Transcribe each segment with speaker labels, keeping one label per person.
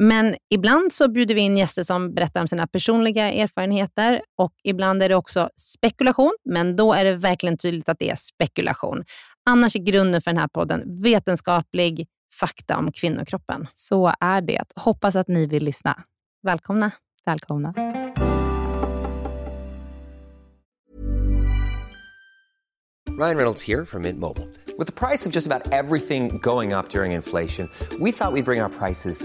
Speaker 1: Men ibland så bjuder vi in gäster som berättar om sina personliga erfarenheter och ibland är det också spekulation, men då är det verkligen tydligt att det är spekulation. Annars är grunden för den här podden vetenskaplig fakta om kvinnokroppen.
Speaker 2: Så är det. Hoppas att ni vill lyssna.
Speaker 1: Välkomna.
Speaker 2: Välkomna.
Speaker 3: Ryan Reynolds here from Mint Mobile. With the price of just about everything going up during inflation, we thought we'd bring our prices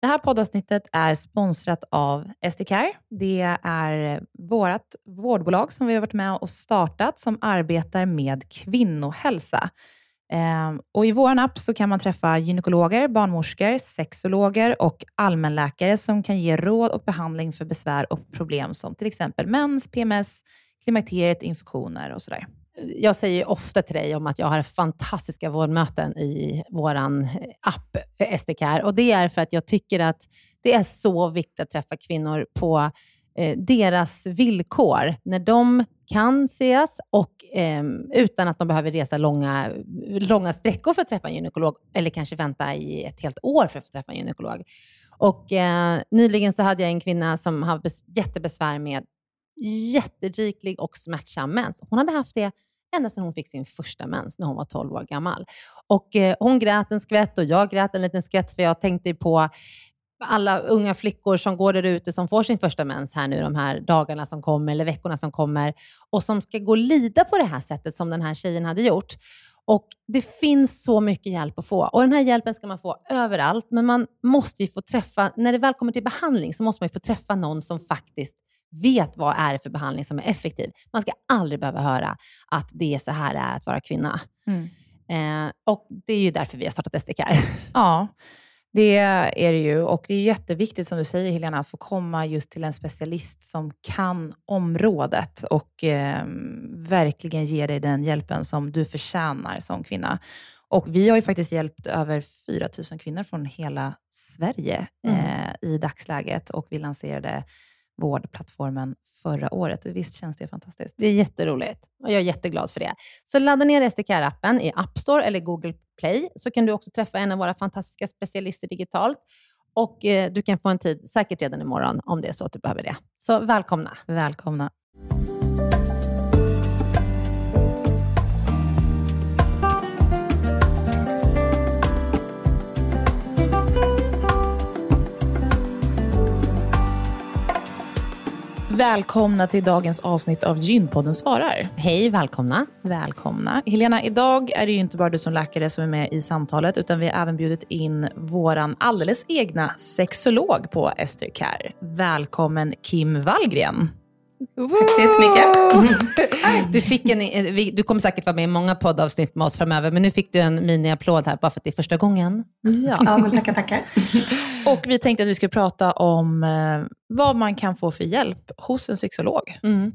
Speaker 2: Det här poddavsnittet är sponsrat av SDCare. Det är vårt vårdbolag som vi har varit med och startat som arbetar med kvinnohälsa. Ehm, och I vår app så kan man träffa gynekologer, barnmorskor, sexologer och allmänläkare som kan ge råd och behandling för besvär och problem som till exempel mens, PMS, klimakteriet, infektioner och sådär.
Speaker 1: Jag säger ofta till dig om att jag har fantastiska vårdmöten i vår eh, app eh, SDCare och det är för att jag tycker att det är så viktigt att träffa kvinnor på eh, deras villkor, när de kan ses och eh, utan att de behöver resa långa, långa sträckor för att träffa en gynekolog eller kanske vänta i ett helt år för att träffa en gynekolog. Och, eh, nyligen så hade jag en kvinna som hade jättebesvär med jätteriklig och smärtsam mens. Hon hade haft det ända sedan hon fick sin första mens när hon var 12 år gammal. Och eh, Hon grät en skvätt och jag grät en liten skvätt för jag tänkte på alla unga flickor som går där ute som får sin första mens här nu de här dagarna som kommer eller veckorna som kommer och som ska gå och lida på det här sättet som den här tjejen hade gjort. Och Det finns så mycket hjälp att få och den här hjälpen ska man få överallt, men man måste ju få träffa, när det väl kommer till behandling så måste man ju få träffa någon som faktiskt vet vad är det för behandling som är effektiv. Man ska aldrig behöva höra att det är så här det är att vara kvinna. Eh, och Det är ju därför vi har startat SDCare.
Speaker 2: Ja, det är det ju. Och det är jätteviktigt, som du säger Helena, att få komma just till en specialist som kan området och eh, verkligen ge dig den hjälpen som du förtjänar som kvinna. Och vi har ju faktiskt hjälpt över 4 000 kvinnor från hela Sverige eh, i dagsläget och vi lanserade vårdplattformen förra året. Och visst känns det fantastiskt?
Speaker 1: Det är jätteroligt och jag är jätteglad för det. Så ladda ner SDCare-appen i App Store eller Google Play, så kan du också träffa en av våra fantastiska specialister digitalt. Och eh, du kan få en tid, säkert redan imorgon, om det är så att du behöver det. Så välkomna!
Speaker 2: Välkomna. Välkomna till dagens avsnitt av Gynpodden svarar.
Speaker 1: Hej, välkomna!
Speaker 2: Välkomna. Helena, idag är det ju inte bara du som läkare som är med i samtalet, utan vi har även bjudit in våran alldeles egna sexolog på Esther Care. Välkommen Kim Wallgren.
Speaker 4: Tack så jättemycket.
Speaker 1: Du, fick en, eh, du kommer säkert vara med i många poddavsnitt med oss framöver, men nu fick du en mini-applåd här bara för att det är första gången.
Speaker 2: Ja.
Speaker 4: Ja, men tackar, tackar.
Speaker 2: Och vi tänkte att vi skulle prata om eh, vad man kan få för hjälp hos en sexolog.
Speaker 1: Mm.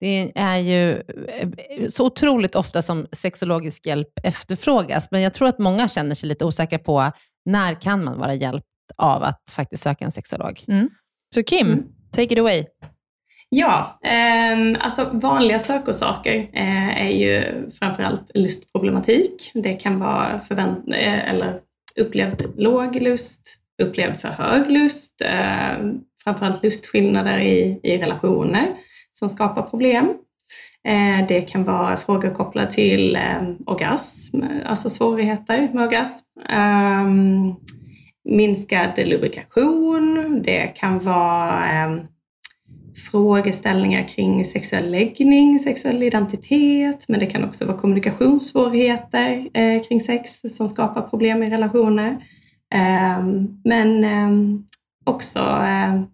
Speaker 1: Det är ju eh, så otroligt ofta som sexologisk hjälp efterfrågas, men jag tror att många känner sig lite osäkra på när kan man vara hjälpt av att faktiskt söka en sexolog.
Speaker 2: Så Kim, take it away.
Speaker 4: Ja, eh, alltså vanliga sökorsaker eh, är ju framförallt lustproblematik. Det kan vara förvänt- eh, eller upplevd låg lust, upplevd för hög lust, eh, framförallt lustskillnader i, i relationer som skapar problem. Eh, det kan vara frågor kopplade till eh, orgasm, alltså svårigheter med orgasm. Eh, minskad lubrikation, det kan vara ehm, frågeställningar kring sexuell läggning, sexuell identitet, men det kan också vara kommunikationssvårigheter eh, kring sex som skapar problem i relationer. Eh, men eh, också ehm,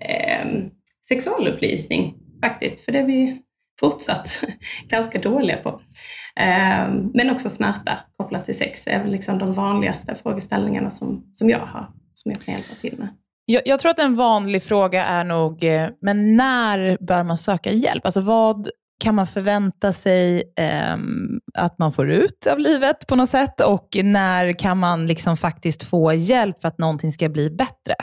Speaker 4: ehm, sexualupplysning faktiskt, för det är vi fortsatt ganska dåliga på. Ehm, men också smärta kopplat till sex är väl liksom de vanligaste frågeställningarna som, som jag har, som jag kan hjälpa till med.
Speaker 2: Jag, jag, tror att en vanlig fråga är nog, eh, men när bör man söka hjälp? Alltså vad kan man förvänta sig eh, att man får ut av livet på något sätt? Och när kan man liksom faktiskt få hjälp för att någonting ska bli bättre?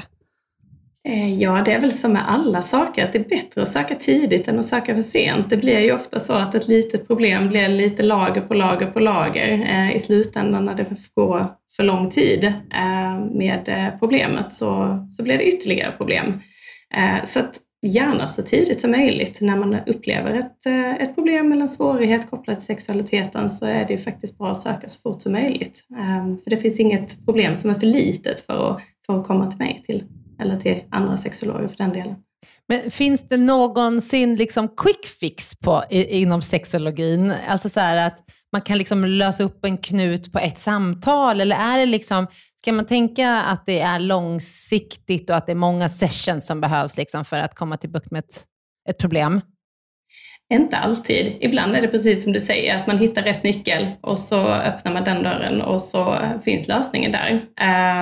Speaker 4: Eh, ja, det är väl som med alla saker, att det är bättre att söka tidigt än att söka för sent. Det blir ju ofta så att ett litet problem blir lite lager på lager på lager eh, i slutändan när det går för lång tid eh, med problemet så, så blir det ytterligare problem. Så att gärna så tidigt som möjligt när man upplever ett, ett problem eller en svårighet kopplat till sexualiteten så är det ju faktiskt bra att söka så fort som möjligt. För det finns inget problem som är för litet för att, för att komma till mig till eller till andra sexologer för den delen.
Speaker 1: Men finns det någonsin liksom quick fix på, inom sexologin? Alltså så att man kan liksom lösa upp en knut på ett samtal, eller är det liksom, ska man tänka att det är långsiktigt och att det är många sessions som behövs liksom för att komma till bukt med ett, ett problem?
Speaker 4: Inte alltid. Ibland är det precis som du säger, att man hittar rätt nyckel och så öppnar man den dörren och så finns lösningen där.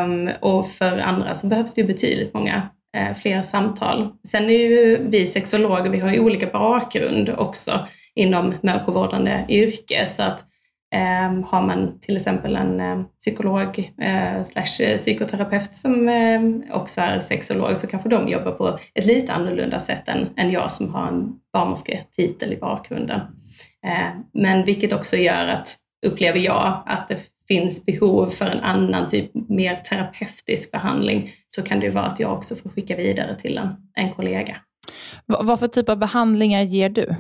Speaker 4: Um, och för andra så behövs det ju betydligt många uh, fler samtal. Sen är ju vi sexologer, vi har ju olika bakgrund också inom människovårdande yrke så att Eh, har man till exempel en eh, psykolog eh, slash eh, psykoterapeut som ehm, också är sexolog så kanske de jobbar på ett lite annorlunda sätt än, än jag som har en barnmorsketitel i bakgrunden. Ehm, men vilket också gör att, upplever jag, att det finns behov för en annan typ mer terapeutisk behandling så kan det ju vara att jag också får skicka vidare till en, en kollega.
Speaker 2: V vad för typ av behandlingar ger du?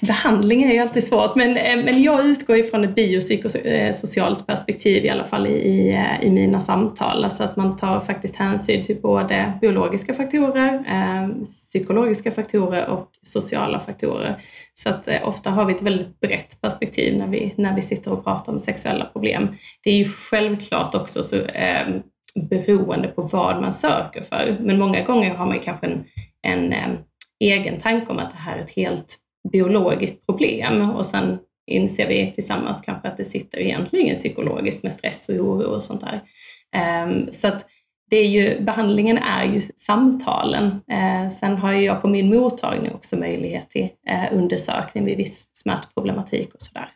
Speaker 4: Behandling är ju alltid svårt, men, eh, men jag utgår ifrån ett biopsykosocialt perspektiv i alla fall i, eh, i, mina samtal. Alltså att man tar faktiskt hänsyn till både biologiska faktorer, eh, psykologiska faktorer och sociala faktorer. Så att eh, ofta har vi ett väldigt brett perspektiv när vi, när vi sitter och pratar om sexuella problem. Det är ju självklart också så, eh, beroende på vad man söker för, men många gånger har man kanske en, en eh, egen tanke om att det här är ett helt biologiskt problem och sen inser vi tillsammans kanske att det sitter egentligen psykologiskt med stress och oro och sånt där. Ehm, så att det är ju, behandlingen är ju samtalen. Ehm, sen har jag på min mottagning också möjlighet till eh, undersökning vid viss smärtproblematik och sådär.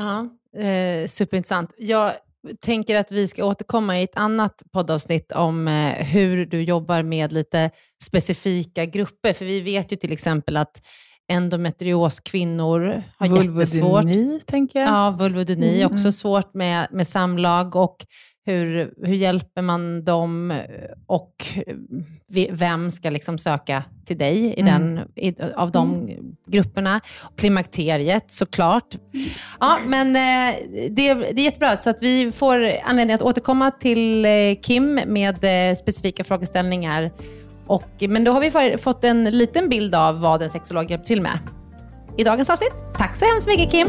Speaker 1: Ja, eh, superintressant. Jag tänker att vi ska återkomma i ett annat poddavsnitt om eh, hur du jobbar med lite specifika grupper. För vi vet ju till exempel att endometrioskvinnor har vulvodyni, jättesvårt.
Speaker 2: tänker jag.
Speaker 1: Ja, vulvodyni, mm. också svårt med, med samlag. Och hur, hur hjälper man dem och vem ska liksom söka till dig i den, mm. i, av de mm. grupperna? Klimakteriet såklart. Ja, men eh, det, det är jättebra, så att vi får anledning att återkomma till eh, Kim med eh, specifika frågeställningar och, men då har vi fått en liten bild av vad en sexolog hjälper till med i dagens avsnitt. Tack så hemskt mycket Kim!